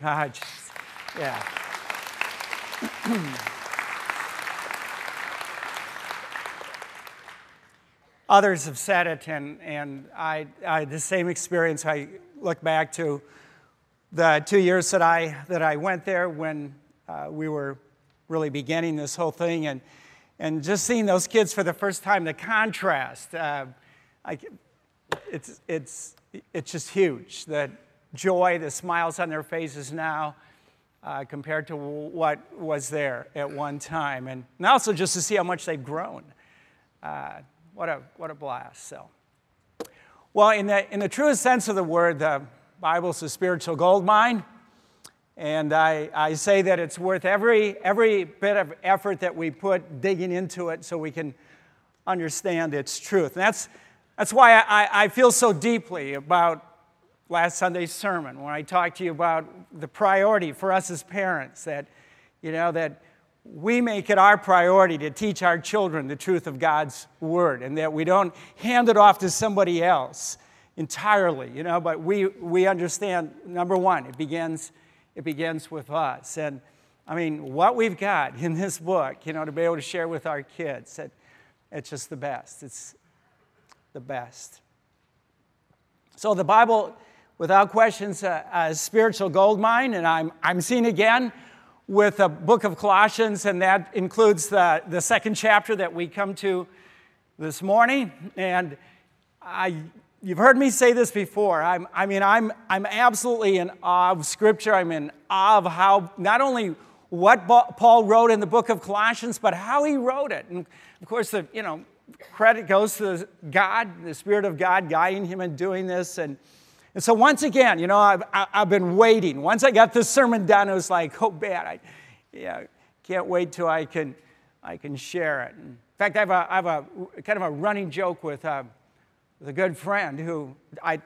Just, yeah. Others have said it, and, and I, I the same experience. I look back to the two years that I, that I went there when uh, we were really beginning this whole thing, and, and just seeing those kids for the first time, the contrast, uh, I, it's, it's, it's just huge. The joy, the smiles on their faces now. Uh, compared to what was there at one time. And, and also just to see how much they've grown. Uh, what a, what a blast. So, well, in the, in the truest sense of the word, the Bible's a spiritual gold mine. And I, I say that it's worth every, every bit of effort that we put digging into it so we can understand its truth. And that's, that's why I, I feel so deeply about last Sunday's sermon when I talked to you about the priority for us as parents that, you know, that we make it our priority to teach our children the truth of God's word and that we don't hand it off to somebody else entirely, you know, but we, we understand, number one, it begins, it begins with us. And I mean, what we've got in this book, you know, to be able to share with our kids, it, it's just the best. It's the best. So the Bible, without questions, a, a spiritual gold mine, and I'm, I'm seeing again with the book of Colossians, and that includes the, the second chapter that we come to this morning. And I, you've heard me say this before. I'm, I mean, I'm, I'm absolutely in awe of Scripture. I'm in awe of how not only what Paul wrote in the book of Colossians, but how he wrote it. And of course, the you know credit goes to God, the Spirit of God guiding him in doing this. And and so once again, you know, I've, I've been waiting. Once I got this sermon done, it was like, oh man, I yeah, can't wait till I can, I can share it. In fact, I have a, I have a kind of a running joke with, uh, with a good friend who I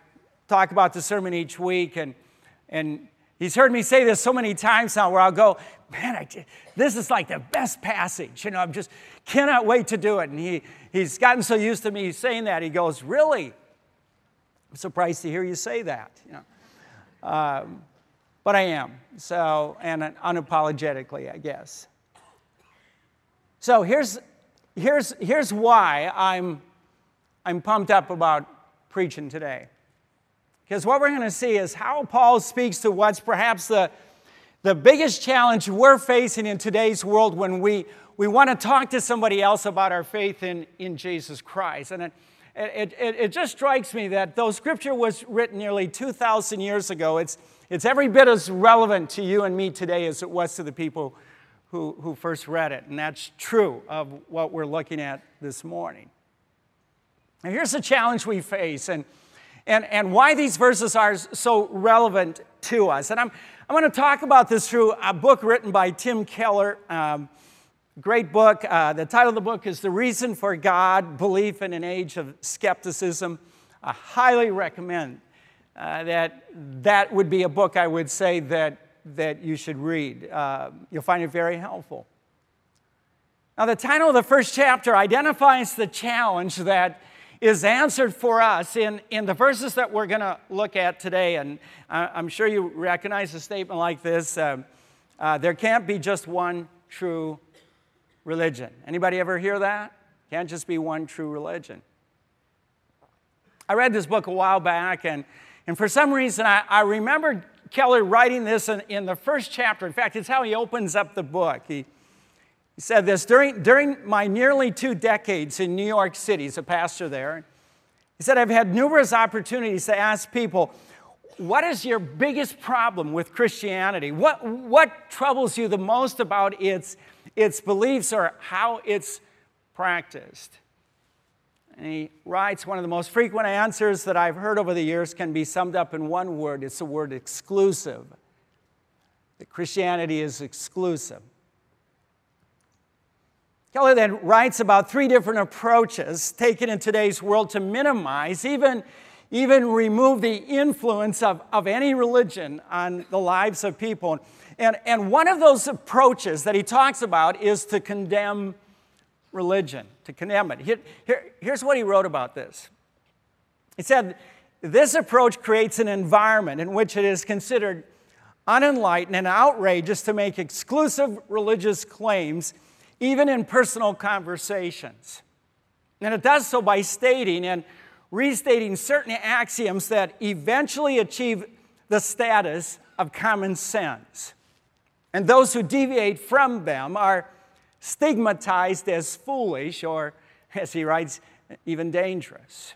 talk about the sermon each week, and, and he's heard me say this so many times now where I'll go, man, I, this is like the best passage. You know, I'm just cannot wait to do it. And he, he's gotten so used to me saying that, he goes, really? I'm surprised to hear you say that. You know. Um, but I am, so, and unapologetically, I guess. So here's, here's, here's why I'm, I'm pumped up about preaching today. Because what we're going to see is how Paul speaks to what's perhaps the, the biggest challenge we're facing in today's world when we, we want to talk to somebody else about our faith in, in Jesus Christ. And it, it, it, it just strikes me that though Scripture was written nearly 2,000 years ago, it's, it's every bit as relevant to you and me today as it was to the people who, who first read it. And that's true of what we're looking at this morning. Now, here's the challenge we face and, and, and why these verses are so relevant to us. And I'm, I'm going to talk about this through a book written by Tim Keller. Um, Great book. Uh, the title of the book is The Reason for God Belief in an Age of Skepticism. I highly recommend uh, that that would be a book I would say that, that you should read. Uh, you'll find it very helpful. Now, the title of the first chapter identifies the challenge that is answered for us in, in the verses that we're going to look at today. And I'm sure you recognize a statement like this uh, uh, there can't be just one true religion. Anybody ever hear that? Can't just be one true religion. I read this book a while back, and, and for some reason, I, I remember Keller writing this in, in the first chapter. In fact, it's how he opens up the book. He, he said this during, during my nearly two decades in New York City as a pastor there. He said, I've had numerous opportunities to ask people, what is your biggest problem with Christianity? What, what troubles you the most about its its beliefs or how it's practiced. And he writes one of the most frequent answers that I've heard over the years can be summed up in one word it's the word exclusive. That Christianity is exclusive. Keller then writes about three different approaches taken in today's world to minimize, even, even remove the influence of, of any religion on the lives of people. And, and one of those approaches that he talks about is to condemn religion, to condemn it. Here, here, here's what he wrote about this. He said, This approach creates an environment in which it is considered unenlightened, and outrageous to make exclusive religious claims, even in personal conversations. And it does so by stating and restating certain axioms that eventually achieve the status of common sense. And those who deviate from them are stigmatized as foolish or, as he writes, even dangerous.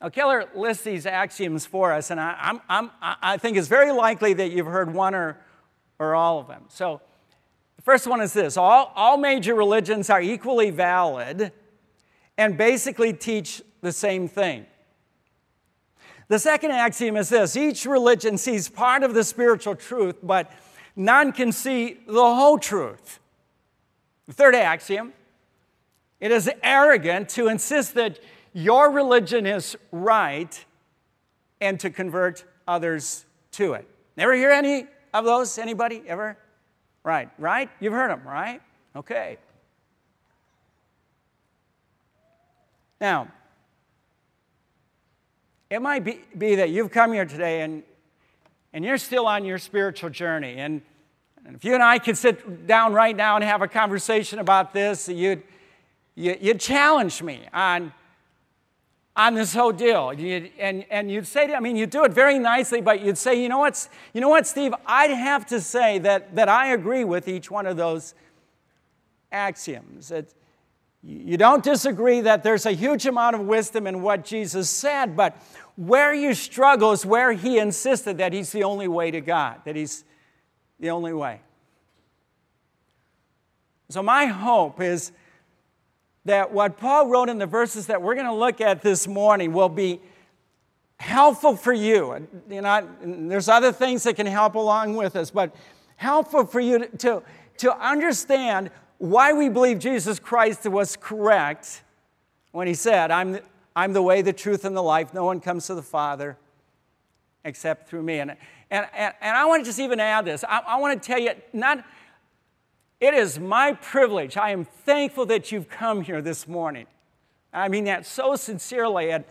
Now, Keller lists these axioms for us, and I, I'm, I'm, I think it's very likely that you've heard one or, or all of them. So, the first one is this all, all major religions are equally valid and basically teach the same thing. The second axiom is this each religion sees part of the spiritual truth, but none can see the whole truth. The third axiom it is arrogant to insist that your religion is right and to convert others to it. Never hear any of those? Anybody ever? Right, right? You've heard them, right? Okay. Now, it might be, be that you've come here today and, and you're still on your spiritual journey. And, and if you and I could sit down right now and have a conversation about this, you'd, you, would you would challenge me on on this whole deal. You'd, and, and you'd say to, I mean, you'd do it very nicely, but you'd say, you know what, you know what, Steve, I'd have to say that, that I agree with each one of those axioms. That you don't disagree that there's a huge amount of wisdom in what Jesus said, but where you struggle is where he insisted that he's the only way to God, that he's the only way. So, my hope is that what Paul wrote in the verses that we're going to look at this morning will be helpful for you. You know, there's other things that can help along with us, but helpful for you to, to understand why we believe Jesus Christ was correct when he said, I'm, I'm the way, the truth, and the life. No one comes to the Father except through me. And, and, and, and I want to just even add this. I, I want to tell you, not it is my privilege. I am thankful that you've come here this morning. I mean that so sincerely. And,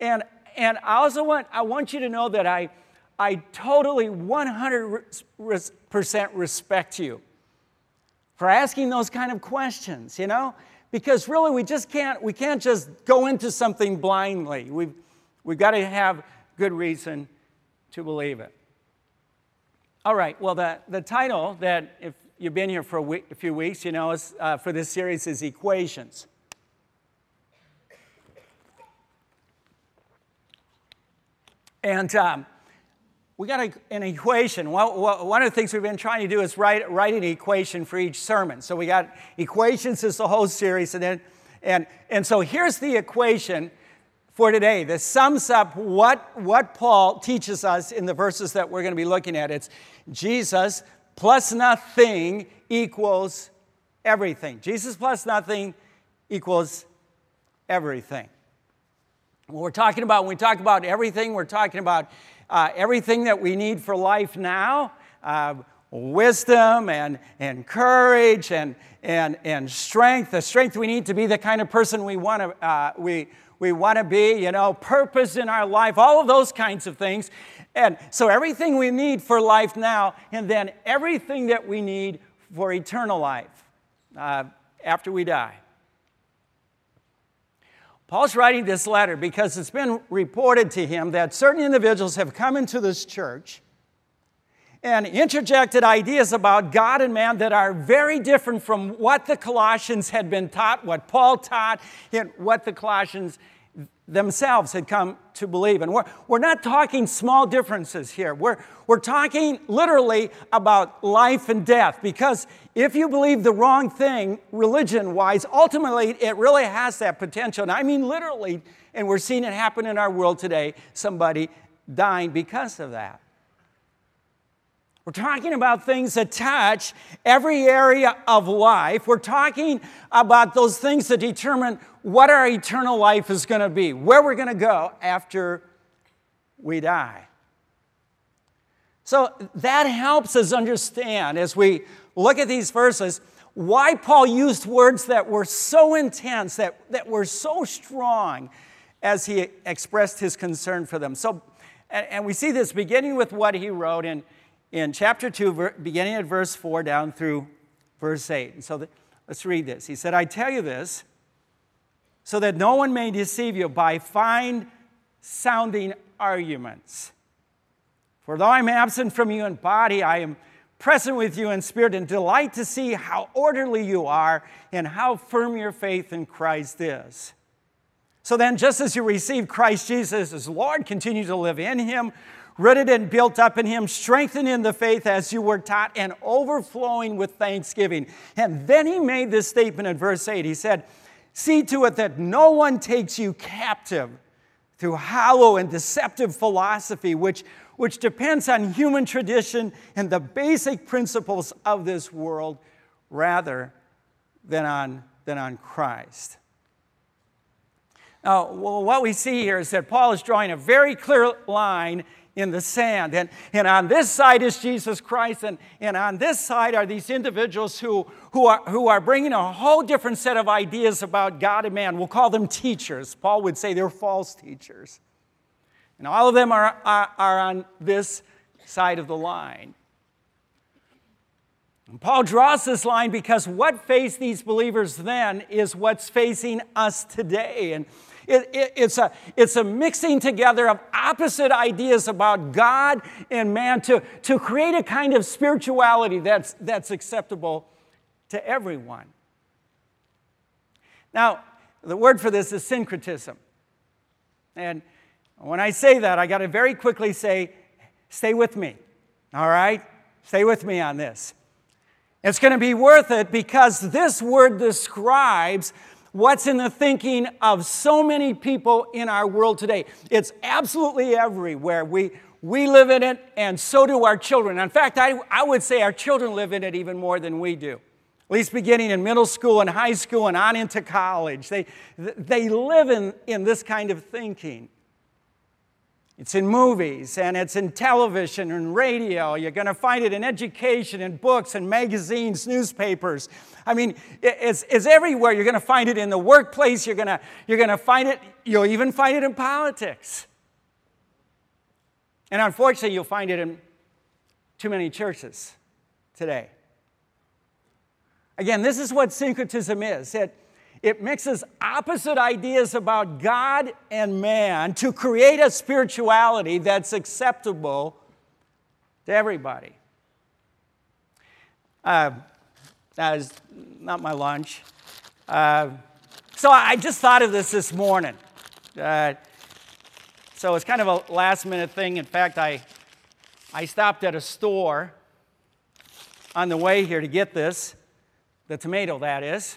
and, and I also want, I want you to know that I, I totally 100% respect you for asking those kind of questions, you know? Because really we just can't, we can't just go into something blindly. We've, we've got to have good reason to believe it. All right, well, the, the title that, if you've been here for a, week, a few weeks, you know, uh, for this series is equations. And um, we got a, an equation. Well, one of the things we've been trying to do is write, write an equation for each sermon. So we got equations as the whole series. And, then, and, and so here's the equation for today. This sums up what, what Paul teaches us in the verses that we're going to be looking at. It's Jesus plus nothing equals everything. Jesus plus nothing equals everything. What we're talking about, when we talk about everything, we're talking about uh, everything that we need for life now uh, wisdom and, and courage and, and, and strength, the strength we need to be the kind of person we want to, uh, we, we want to be, you know, purpose in our life, all of those kinds of things. And so everything we need for life now, and then everything that we need for eternal life uh, after we die. Paul's writing this letter because it's been reported to him that certain individuals have come into this church and interjected ideas about God and man that are very different from what the Colossians had been taught, what Paul taught, and what the Colossians themselves had come to believe. And we're, we're not talking small differences here. We're, we're talking literally about life and death because if you believe the wrong thing, religion wise, ultimately it really has that potential. And I mean literally, and we're seeing it happen in our world today, somebody dying because of that. We're talking about things that touch every area of life. We're talking about those things that determine what our eternal life is going to be, where we're going to go after we die. So that helps us understand as we look at these verses why Paul used words that were so intense, that, that were so strong as he expressed his concern for them. So And, and we see this beginning with what he wrote in, in chapter 2, beginning at verse 4 down through verse 8. And so the, let's read this. He said, I tell you this so that no one may deceive you by fine sounding arguments. For though I'm absent from you in body, I am present with you in spirit and delight to see how orderly you are and how firm your faith in Christ is. So then, just as you received Christ Jesus as Lord, continue to live in him, rooted and built up in him, strengthened in the faith as you were taught, and overflowing with thanksgiving. And then he made this statement in verse 8. He said, See to it that no one takes you captive through hollow and deceptive philosophy, which, which depends on human tradition and the basic principles of this world rather than on, than on Christ. Now, what we see here is that Paul is drawing a very clear line in the sand. And, and on this side is Jesus Christ, and, and on this side are these individuals who, who, are, who are bringing a whole different set of ideas about God and man. We'll call them teachers. Paul would say they're false teachers. And all of them are, are, are on this side of the line. And Paul draws this line because what faced these believers then is what's facing us today. And it, it, it's, a, it's a mixing together of opposite ideas about God and man to, to create a kind of spirituality that's, that's acceptable to everyone. Now, the word for this is syncretism. And when I say that, I got to very quickly say, stay with me, all right? Stay with me on this. It's going to be worth it because this word describes what's in the thinking of so many people in our world today. It's absolutely everywhere. We, we live in it, and so do our children. In fact, I, I would say our children live in it even more than we do. At least beginning in middle school and high school and on into college. They, they live in, in this kind of thinking. It's in movies and it's in television and radio. You're going to find it in education and books and magazines, newspapers. I mean, it's, it's everywhere. You're going to find it in the workplace. You're going to, you're going to find it, you'll even find it in politics. And unfortunately, you'll find it in too many churches today. Again, this is what syncretism is. It, it mixes opposite ideas about God and man to create a spirituality that's acceptable to everybody. Uh, that is not my lunch. Uh, so I just thought of this this morning. Uh, so it's kind of a last minute thing. In fact, I, I stopped at a store on the way here to get this, the tomato, that is.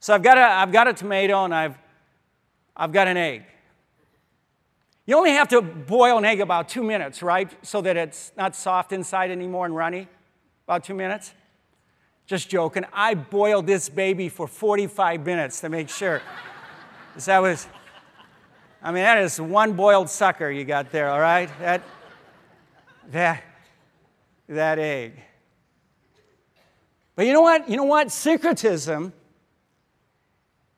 So I've got a, I've got a tomato and I've, I've got an egg. You only have to boil an egg about two minutes, right? So that it's not soft inside anymore and runny. About two minutes. Just joking. I boiled this baby for 45 minutes to make sure. that was, I mean, that is one boiled sucker you got there, all right? That, that, that egg. But you know what? You know what? Syncretism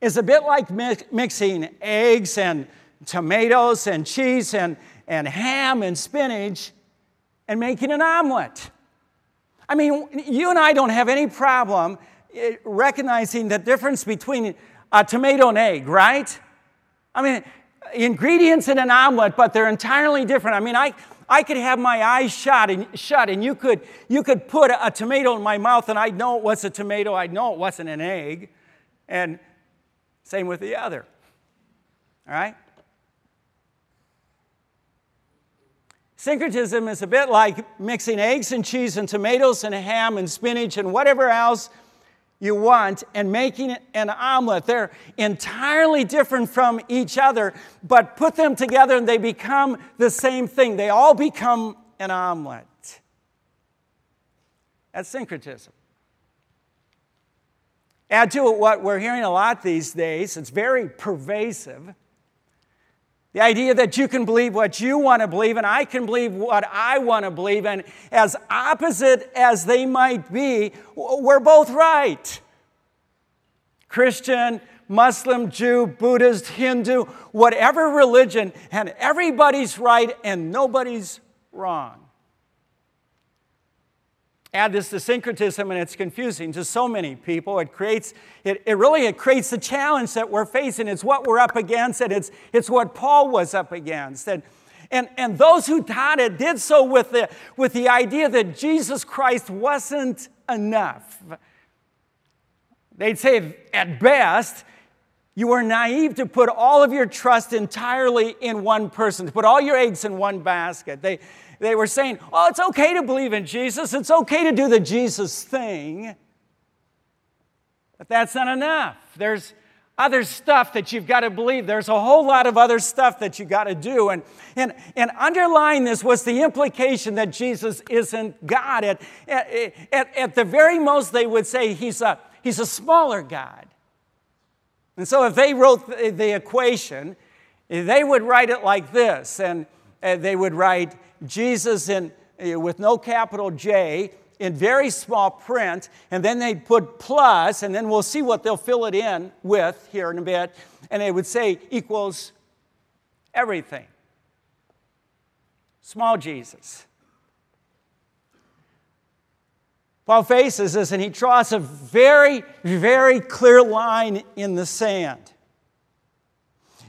is a bit like mixing eggs and tomatoes and cheese and, and ham and spinach and making an omelet. I mean, you and I don't have any problem eh, recognizing the difference between a tomato and egg, right? I mean, ingredients in an omelet, but they're entirely different. I mean, I, I could have my eyes shut and, shut and you could, you could put a tomato in my mouth and I'd know it was a tomato, I'd know it wasn't an egg. And same with the other. All right? Syncretism is a bit like mixing eggs and cheese and tomatoes and ham and spinach and whatever else you want and making an omelet. They're entirely different from each other, but put them together and they become the same thing. They all become an omelet. That's syncretism. Add to it what we're hearing a lot these days, it's very pervasive. The idea that you can believe what you want to believe and I can believe what I want to believe, and as opposite as they might be, we're both right. Christian, Muslim, Jew, Buddhist, Hindu, whatever religion, and everybody's right and nobody's wrong. Add this to syncretism and it's confusing to so many people. It creates, it, it really it creates the challenge that we're facing. It's what we're up against, and it's, it's what Paul was up against. And, and, and those who taught it did so with the, with the idea that Jesus Christ wasn't enough. They'd say, at best, you are naive to put all of your trust entirely in one person, to put all your eggs in one basket. They, they were saying, oh, it's okay to believe in Jesus, it's okay to do the Jesus thing. But that's not enough. There's other stuff that you've got to believe. There's a whole lot of other stuff that you've got to do. And, and, and underlying this was the implication that Jesus isn't God. At, at, at the very most, they would say he's a, he's a smaller God. And so if they wrote the, the equation, they would write it like this. And they would write Jesus in, eh, with no capital J in very small print, and then they'd put plus, and then we'll see what they'll fill it in with here in a bit, and they would say equals everything. Small Jesus. Paul faces this and he draws a very, very clear line in the sand.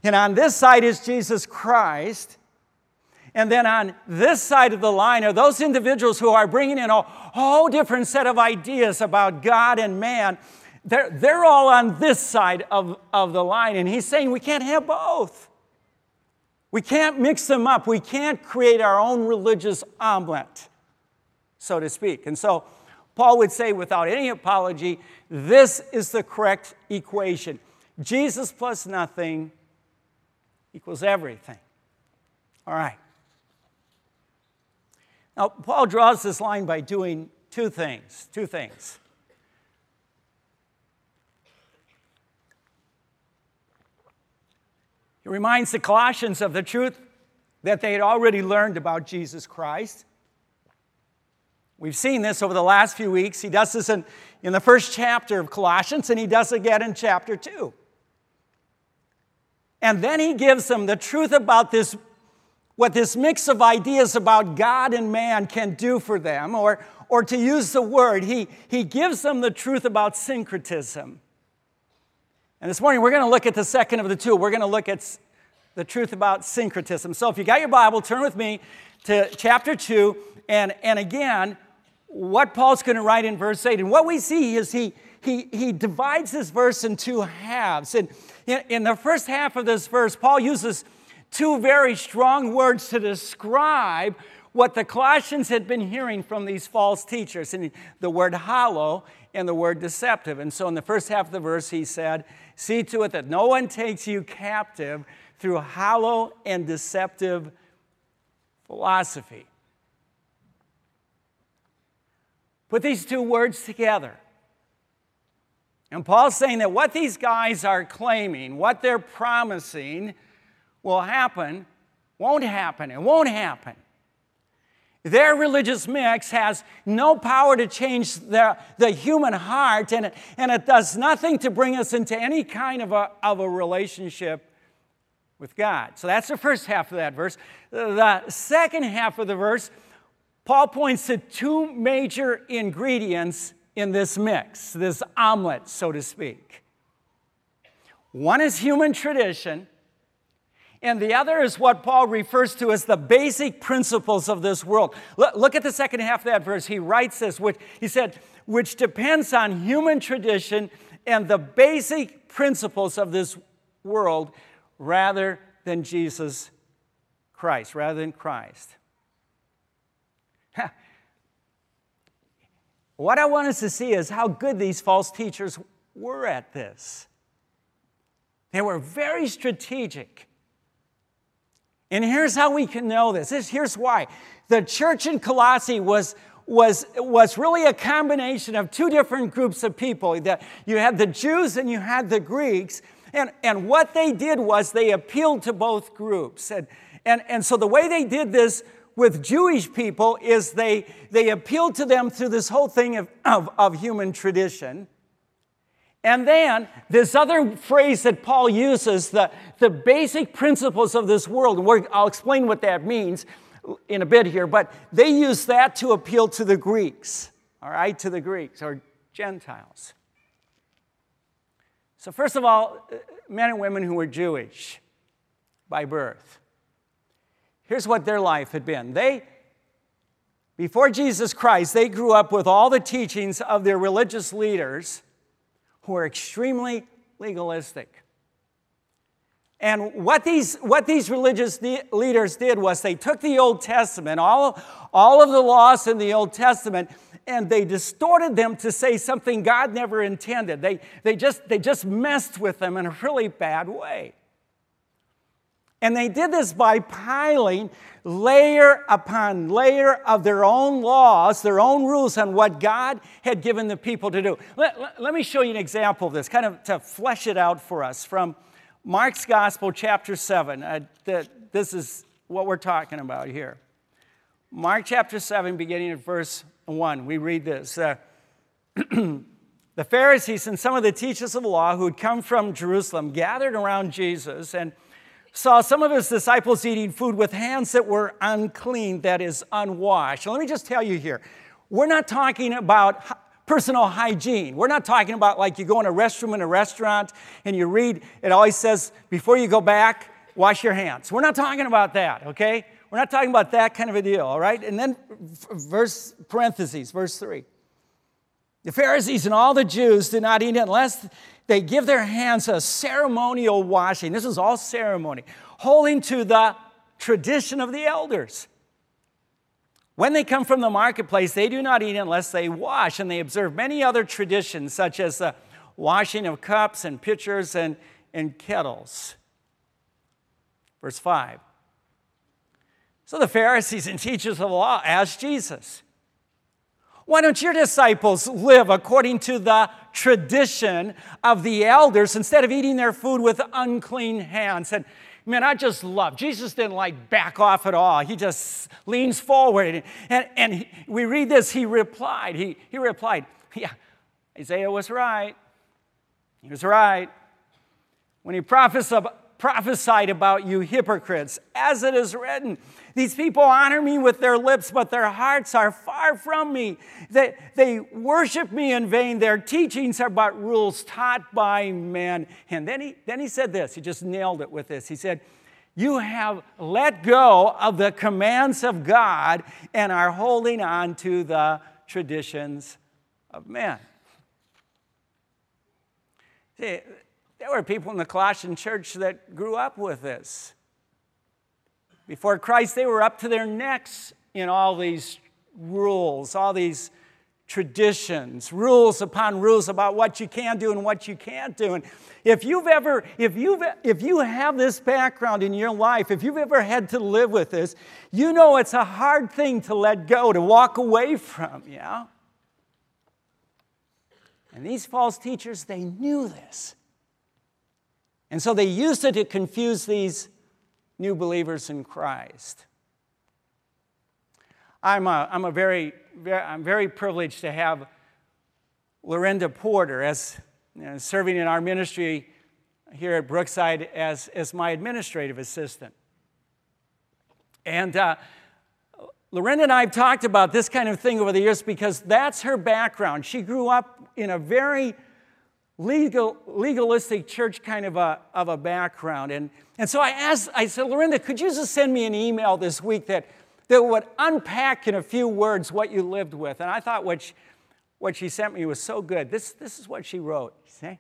And on this side is Jesus Christ, and then on this side of the line are those individuals who are bringing in a whole different set of ideas about God and man. They're, they're all on this side of, of the line. And he's saying we can't have both. We can't mix them up. We can't create our own religious omelet, so to speak. And so Paul would say, without any apology, this is the correct equation Jesus plus nothing equals everything. All right. Now, Paul draws this line by doing two things. Two things. He reminds the Colossians of the truth that they had already learned about Jesus Christ. We've seen this over the last few weeks. He does this in, in the first chapter of Colossians, and he does it again in chapter 2. And then he gives them the truth about this what this mix of ideas about God and man can do for them, or, or to use the word, he, he gives them the truth about syncretism. And this morning we're going to look at the second of the two. We're going to look at the truth about syncretism. So if you got your Bible, turn with me to chapter 2. And, and again, what Paul's going to write in verse 8. And what we see is he, he, he divides this verse in two halves. And in, in the first half of this verse, Paul uses two very strong words to describe what the Colossians had been hearing from these false teachers and the word hollow and the word deceptive. And so in the first half of the verse, he said, See to it that no one takes you captive through hollow and deceptive philosophy. Put these two words together. And Paul's saying that what these guys are claiming, what they're promising, will happen won't happen. It won't happen. Their religious mix has no power to change the, the human heart, and it, and it does nothing to bring us into any kind of a, of a relationship with God. So that's the first half of that verse. The second half of the verse, Paul points to two major ingredients in this mix, this omelet, so to speak. One is human tradition, and the other is what Paul refers to as the basic principles of this world. Look at the second half of that verse. He writes this, which he said, which depends on human tradition and the basic principles of this world rather than Jesus Christ, rather than Christ. what I want us to see is how good these false teachers were at this. They were very strategic. And here's how we can know this. Here's why. The church in Colossae was, was, was really a combination of two different groups of people. You had the Jews and you had the Greeks. And, and what they did was they appealed to both groups. And, and, and so the way they did this with Jewish people is they, they appealed to them through this whole thing of, of, of human tradition. And then this other phrase that Paul uses, the, the basic principles of this world, and I'll explain what that means in a bit here, but they use that to appeal to the Greeks, all right, to the Greeks or Gentiles. So, first of all, men and women who were Jewish by birth, here's what their life had been. They, before Jesus Christ, they grew up with all the teachings of their religious leaders who were extremely legalistic. And what these, what these religious leaders did was they took the Old Testament, all, all of the laws in the Old Testament, and they distorted them to say something God never intended. They, they, just, they just messed with them in a really bad way. And they did this by piling layer upon layer of their own laws, their own rules on what God had given the people to do. Let, let, let me show you an example of this, kind of to flesh it out for us from Mark's Gospel, chapter 7. Uh, the, this is what we're talking about here. Mark chapter 7, beginning at verse 1, we read this. Uh, the Pharisees and some of the teachers of the law who had come from Jerusalem gathered around Jesus and saw some of his disciples eating food with hands that were unclean, that is, unwashed. let me just tell you here we're not talking about personal hygiene. We're not talking about like you go in a restroom in a restaurant and you read, it always says, before you go back, wash your hands. We're not talking about that, okay? We're not talking about that kind of a deal, all right? And then verse parentheses, verse 3. The Pharisees and all the Jews did not eat unless they give their hands a ceremonial washing. This is all ceremony, holding to the tradition of the elders. When they come from the marketplace, they do not eat unless they wash, and they observe many other traditions, such as the washing of cups and pitchers and, and kettles. Verse 5. So the Pharisees and teachers of the law asked Jesus, Why don't your disciples live according to the tradition of the elders instead of eating their food with unclean hands? And Man, I just love. Jesus didn't like back off at all. He just leans forward. And, and he, we read this, he replied. He, he replied, Yeah, Isaiah was right. He was right. When he prophesied, prophesied about you hypocrites, as it is written, these people honor me with their lips, but their hearts are far from me. They, they worship me in vain. Their teachings are but rules taught by men. And then he, then he said this, he just nailed it with this. He said, You have let go of the commands of God and are holding on to the traditions of men. See, there were people in the Colossian church that grew up with this. Before Christ, they were up to their necks in all these rules, all these traditions, rules upon rules about what you can do and what you can't do. And if you've ever, if you've, if you have this background in your life, if you've ever had to live with this, you know it's a hard thing to let go, to walk away from, yeah? And these false teachers, they knew this. And so they used it to confuse these new believers in Christ. I'm, a, I'm, a very, very, I'm very privileged to have Lorinda Porter as you know, serving in our ministry here at Brookside as, as my administrative assistant. And uh, and I have talked about this kind of thing over the years because that's her background. She grew up in a very legal, legalistic church kind of a, of a background. And, and so I asked, I said, Lorinda, could you just send me an email this week that, that would unpack in a few words what you lived with? And I thought what she, what she sent me was so good. This, this is what she wrote. See?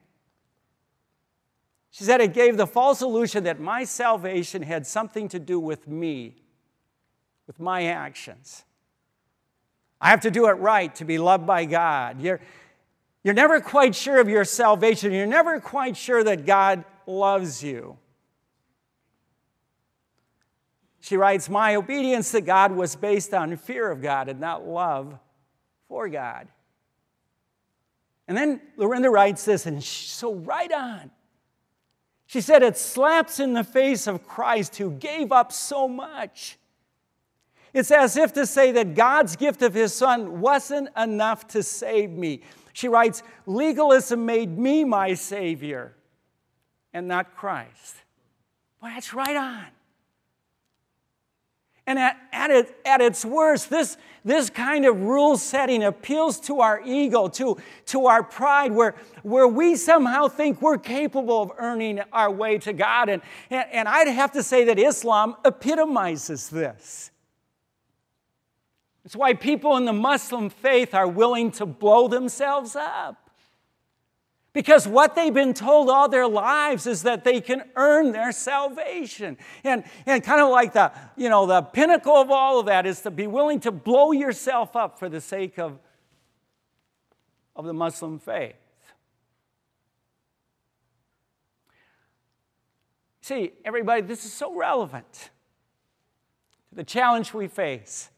She said it gave the false illusion that my salvation had something to do with me, with my actions. I have to do it right to be loved by God. You're, you're never quite sure of your salvation. You're never quite sure that God loves you. She writes, My obedience to God was based on fear of God and not love for God. And then Lorinda writes this, and so right on. She said, It slaps in the face of Christ who gave up so much. It's as if to say that God's gift of his son wasn't enough to save me. She writes, Legalism made me my Savior and not Christ. Well, that's right on. And at, at, it, at its worst, this, this kind of rule setting appeals to our ego, to, to our pride, where, where we somehow think we're capable of earning our way to God. And, and, and I'd have to say that Islam epitomizes this. It's why people in the Muslim faith are willing to blow themselves up. Because what they've been told all their lives is that they can earn their salvation. And, and kind of like the, you know, the pinnacle of all of that is to be willing to blow yourself up for the sake of, of the Muslim faith. See, everybody, this is so relevant to the challenge we face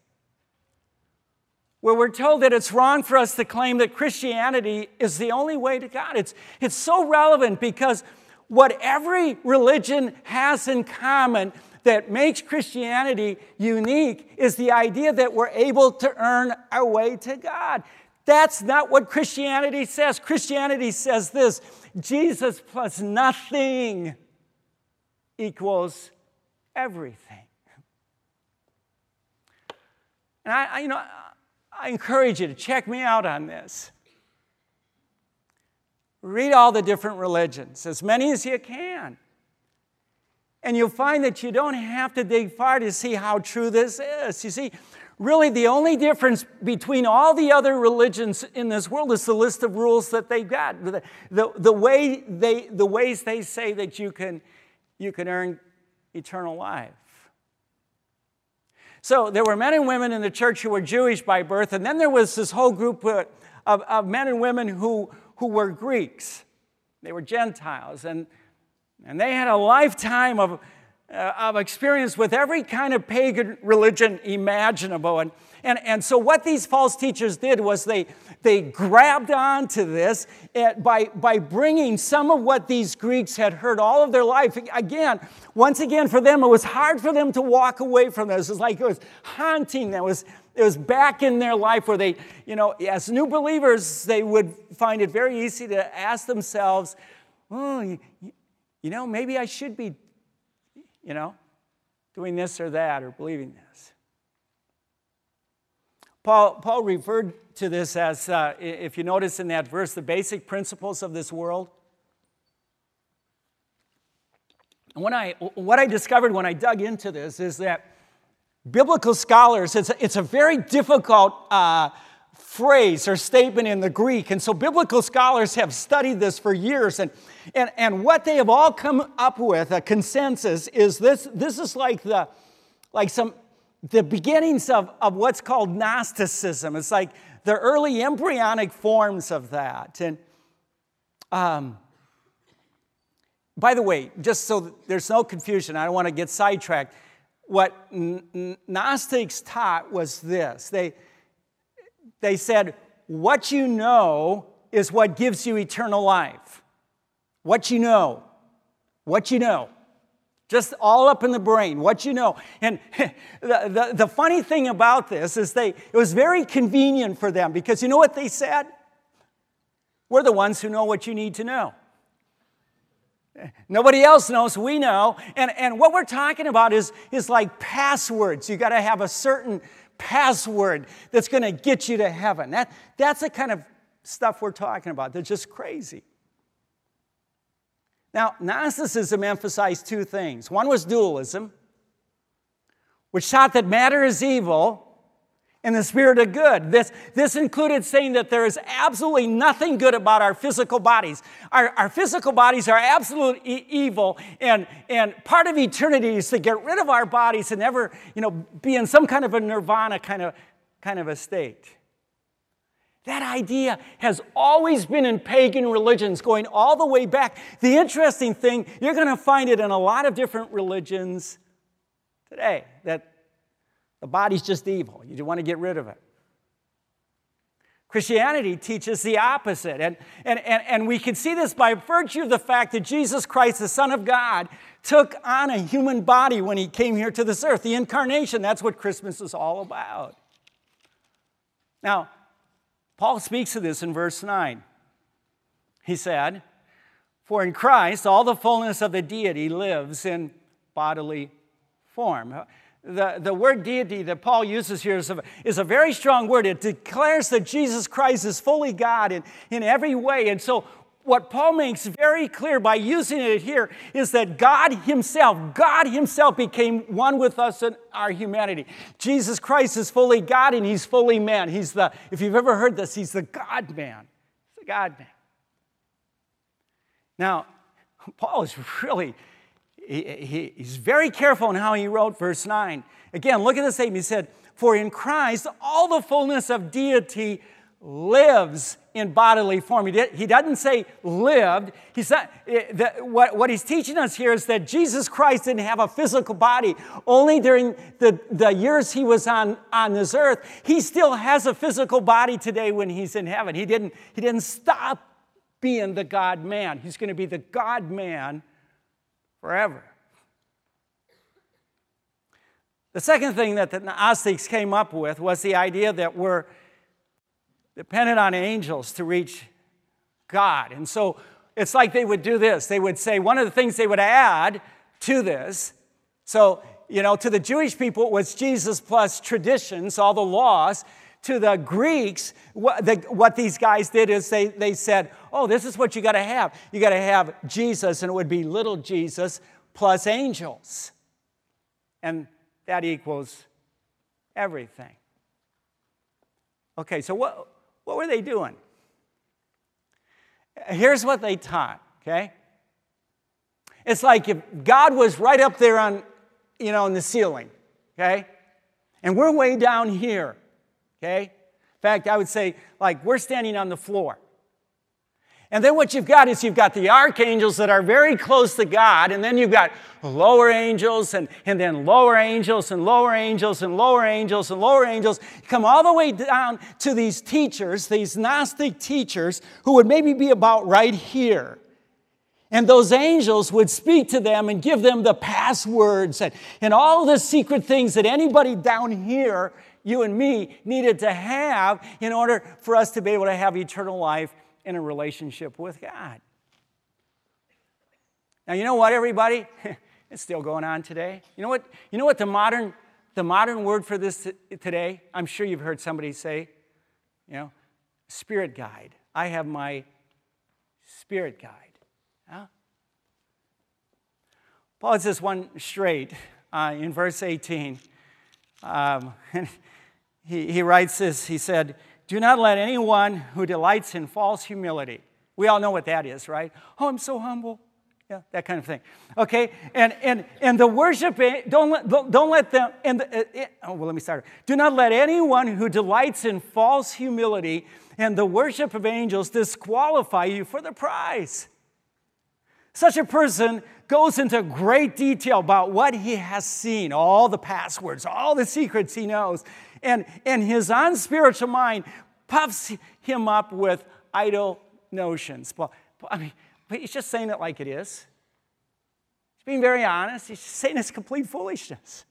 where we're told that it's wrong for us to claim that Christianity is the only way to God. It's, it's so relevant because what every religion has in common that makes Christianity unique is the idea that we're able to earn our way to God. That's not what Christianity says. Christianity says this Jesus plus nothing equals everything. And I, I you know, I encourage you to check me out on this. Read all the different religions, as many as you can. And you'll find that you don't have to dig far to see how true this is. You see, really, the only difference between all the other religions in this world is the list of rules that they've got, the, the, the, way they, the ways they say that you can, you can earn eternal life. So there were men and women in the church who were Jewish by birth, and then there was this whole group of, of men and women who, who were Greeks. They were Gentiles, and, and they had a lifetime of, uh, of experience with every kind of pagan religion imaginable. And, and, and so, what these false teachers did was they, they grabbed onto this eh, by, by bringing some of what these Greeks had heard all of their life. Again, once again, for them, it was hard for them to walk away from this. It was like it was haunting them. It was, it was back in their life where they, you know, as new believers, they would find it very easy to ask themselves, oh, you, you know, maybe I should be, you know, doing this or that or believing this. Paul, Paul referred to this as, uh, if you notice in that verse, the basic principles of this world. And when I, what I discovered when I dug into this is that biblical scholars, it's a, it's a very difficult uh, phrase or statement in the Greek. And so biblical scholars have studied this for years. And, and, and what they have all come up with, a consensus, is this this is like the like some the beginnings of, of what's called Gnosticism. It's like the early embryonic forms of that. And um, by the way, just so there's no confusion, I don't want to get sidetracked. What Gnostics taught was this they, they said, What you know is what gives you eternal life. What you know. What you know just all up in the brain, what you know. And the, the, the, funny thing about this is they, it was very convenient for them because you know what they said? We're the ones who know what you need to know. Nobody else knows, we know. And, and what we're talking about is, is like passwords. You got to have a certain password that's going to get you to heaven. That, that's the kind of stuff we're talking about. They're just crazy. Now, Gnosticism emphasized two things. One was dualism, which taught that matter is evil and the spirit of good. This, this included saying that there is absolutely nothing good about our physical bodies. Our, our physical bodies are absolute e- evil, and, and part of eternity is to get rid of our bodies and never you know, be in some kind of a nirvana kind of, kind of a state. That idea has always been in pagan religions, going all the way back. The interesting thing, you're going to find it in a lot of different religions today that the body's just evil. You want to get rid of it. Christianity teaches the opposite. And, and, and, and we can see this by virtue of the fact that Jesus Christ, the Son of God, took on a human body when he came here to this earth. The incarnation, that's what Christmas is all about. Now, Paul speaks of this in verse 9. He said, For in Christ all the fullness of the deity lives in bodily form. The, the word deity that Paul uses here is a, is a very strong word. It declares that Jesus Christ is fully God in, in every way. And so, what Paul makes very clear by using it here is that God Himself, God Himself became one with us in our humanity. Jesus Christ is fully God and He's fully man. He's the, if you've ever heard this, He's the God man. He's the God man. Now, Paul is really, he, he, he's very careful in how he wrote verse 9. Again, look at the statement. He said, For in Christ all the fullness of deity lives in bodily form. He, did, he doesn't say lived. He's not, eh, what, what he's teaching us here is that Jesus Christ didn't have a physical body. Only during the, the years he was on, on this earth, he still has a physical body today when he's in heaven. He didn't, he didn't stop being the God man. He's going to be the God man forever. The second thing that the Gnostics came up with was the idea that we're dependent on angels to reach God. And so it's like they would do this. They would say, one of the things they would add to this, so, you know, to the Jewish people, it was Jesus plus traditions, all the laws to the Greeks, what, the, what, these guys did is they, they said, oh, this is what you got to have. You got to have Jesus, and it would be little Jesus plus angels. And that equals everything. Okay, so what, what were they doing? Here's what they taught, okay? It's like if God was right up there on, you know, in the ceiling, okay? And we're way down here okay? In fact, I would say, like, we're standing on the floor. And then what you've got is you've got the archangels that are very close to God, and then you've got lower angels, and, and then lower angels, and lower angels, and lower angels, and lower angels. You come all the way down to these teachers, these Gnostic teachers, who would maybe be about right here. And those angels would speak to them and give them the passwords and, and all the secret things that anybody down here you and me needed to have in order for us to be able to have eternal life in a relationship with God. Now, you know what, everybody? it's still going on today. You know what? You know what the modern, the modern word for this today? I'm sure you've heard somebody say, you know, spirit guide. I have my spirit guide. Huh? Paul says one straight uh, in verse 18. Um, he, he writes this he said, Do not let anyone who delights in false humility, we all know what that is, right? Oh, I'm so humble. Yeah, that kind of thing. Okay, and and and the worship eh, don't let don't let them and the, eh, eh, oh well let me start. Do not let anyone who delights in false humility and the worship of angels disqualify you for the prize. Such a person goes into great detail about what he has seen, all the passwords, all the secrets he knows. And, and his unspiritual mind puffs him up with idle notions. Well, I mean, but he's just saying it like it is. He's being very honest. He's saying it's complete foolishness.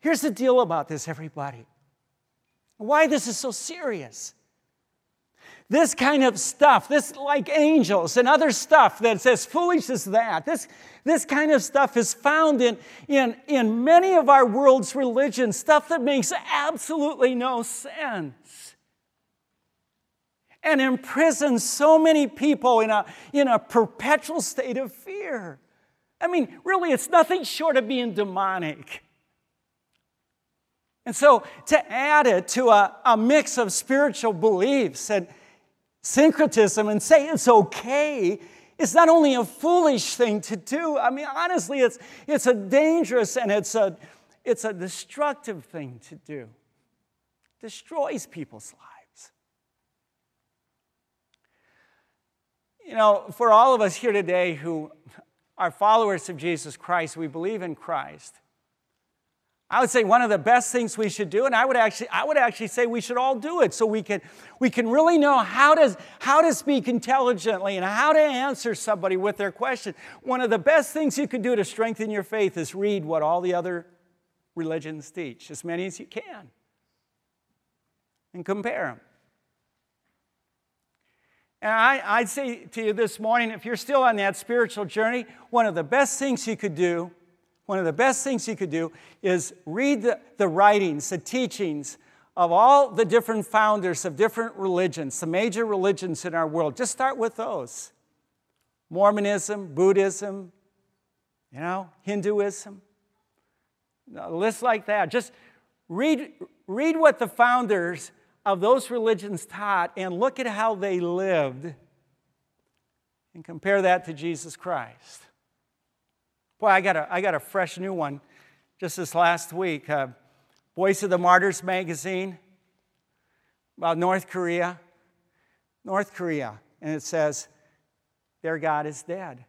Here's the deal about this, everybody. Why this is so serious. This kind of stuff, this like angels and other stuff that's as foolish as that, this, this kind of stuff is found in, in, in many of our world's religions, stuff that makes absolutely no sense. And imprisons so many people in a, in a perpetual state of fear. I mean, really, it's nothing short of being demonic. And so to add it to a, a mix of spiritual beliefs and, syncretism and say it's okay is not only a foolish thing to do, I mean, honestly, it's, it's a dangerous and it's a, it's a destructive thing to do. Destroys people's lives. You know, for all of us here today who are followers of Jesus Christ, we believe in Christ. I would say one of the best things we should do, and I would actually, I would actually say we should all do it so we can, we can really know how to, how to speak intelligently and how to answer somebody with their question. One of the best things you can do to strengthen your faith is read what all the other religions teach, as many as you can, and compare them. And I, I'd say to you this morning, if you're still on that spiritual journey, one of the best things you could do one of the best things you could do is read the, the writings, the teachings of all the different founders of different religions, the major religions in our world. Just start with those Mormonism, Buddhism, you know, Hinduism, a list like that. Just read, read what the founders of those religions taught and look at how they lived and compare that to Jesus Christ. Boy, I got a, I got a fresh new one just this last week. Uh, Voice of the Martyrs magazine about North Korea. North Korea. And it says, their God is dead.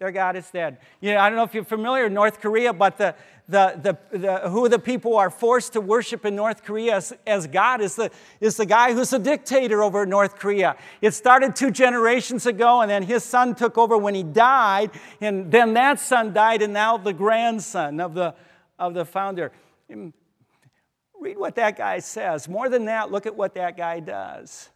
Their God is dead. You know, I don't know if you're familiar with North Korea, but the, the, the, the, who the people are forced to worship in North Korea as, as God is the, is the guy who's a dictator over North Korea. It started two generations ago, and then his son took over when he died, and then that son died, and now the grandson of the, of the founder. Read what that guy says. More than that, look at what that guy does.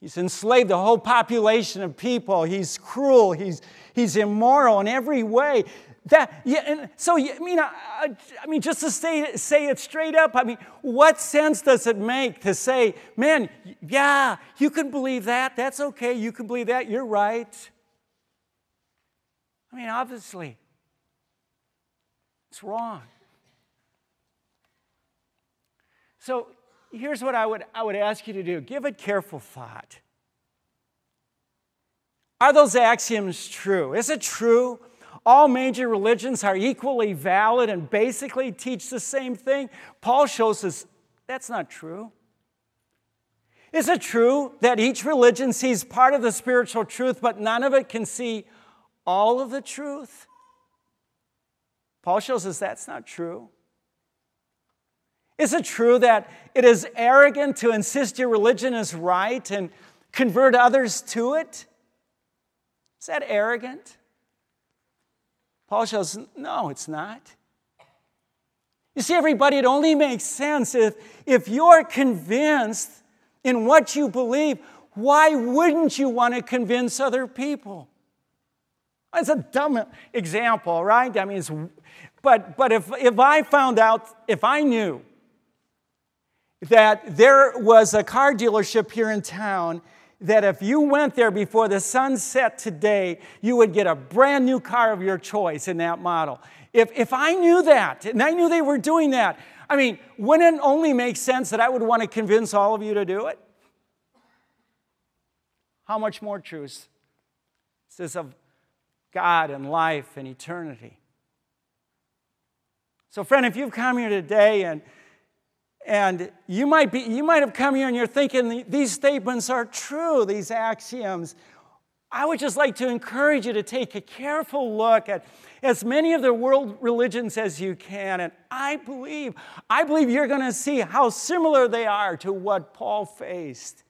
He's enslaved the whole population of people. He's cruel. He's, he's immoral in every way. That, yeah, and so, I mean, I, I, mean, just to say, say it straight up, I mean, what sense does it make to say, man, yeah, you can believe that. That's okay. You can believe that. You're right. I mean, obviously, it's wrong. So here's what I would, I would ask you to do give it careful thought. Are those axioms true? Is it true all major religions are equally valid and basically teach the same thing? Paul shows us that's not true. Is it true that each religion sees part of the spiritual truth, but none of it can see all of the truth? Paul shows us that's not true. Is it true that it is arrogant to insist your religion is right and convert others to it? Is that arrogant? Paul shows, no, it's not. You see, everybody, it only makes sense if, if you're convinced in what you believe, why wouldn't you want to convince other people? It's a dumb example, right? I mean, but, but if, if I found out, if I knew that there was a car dealership here in town that if you went there before the sun set today, you would get a brand new car of your choice in that model. If, if I knew that, and I knew they were doing that, I mean, wouldn't it only make sense that I would want to convince all of you to do it? How much more truth? is This of God and life and eternity. So, friend, if you've come here today and and you might, be, you might have come here and you're thinking these statements are true, these axioms. I would just like to encourage you to take a careful look at as many of the world religions as you can. And I believe, I believe you're going to see how similar they are to what Paul faced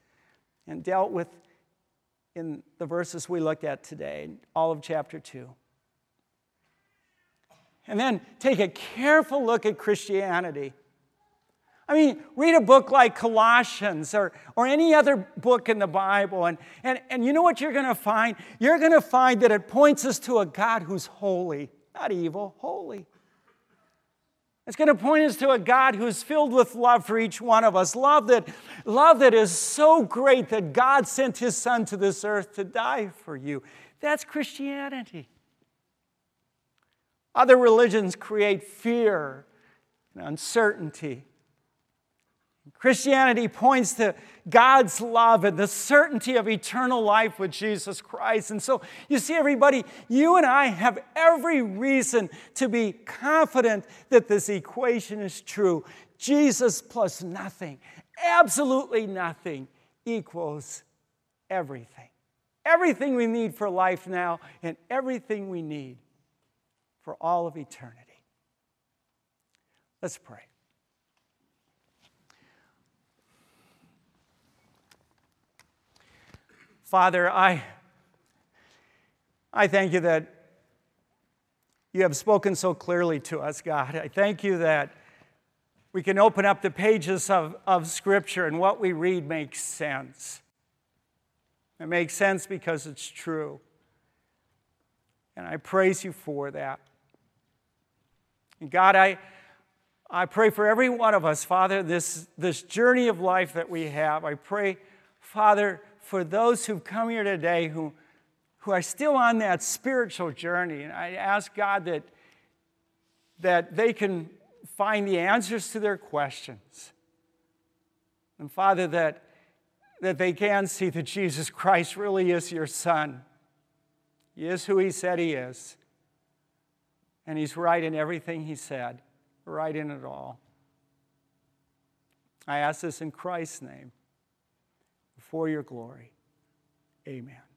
and dealt with in the verses we looked at today, all of chapter 2. And then take a careful look at Christianity I mean, read a book like Colossians or, or any other book in the Bible, and, and, and you know what you're going to find? You're going to find that it points us to a God who's holy, not evil, holy. It's going to point us to a God who's filled with love for each one of us. Love that, love that is so great that God sent his son to this earth to die for you. That's Christianity. Other religions create fear and uncertainty. Christianity points to God's love and the certainty of eternal life with Jesus Christ. And so, you see, everybody, you and I have every reason to be confident that this equation is true. Jesus plus nothing, absolutely nothing, equals everything. Everything we need for life now, and everything we need for all of eternity. Let's pray. Father, I, I thank you that you have spoken so clearly to us, God. I thank you that we can open up the pages of, of Scripture and what we read makes sense. It makes sense because it's true. And I praise you for that. And God, I, I pray for every one of us, Father, this, this journey of life that we have. I pray, Father, for those who've come here today who, who are still on that spiritual journey. And I ask God that, that they can find the answers to their questions. And Father, that, that they can see that Jesus Christ really is your Son. He is who He said He is. And He's right in everything He said, right in it all. I ask this in Christ's name for your glory. Amen.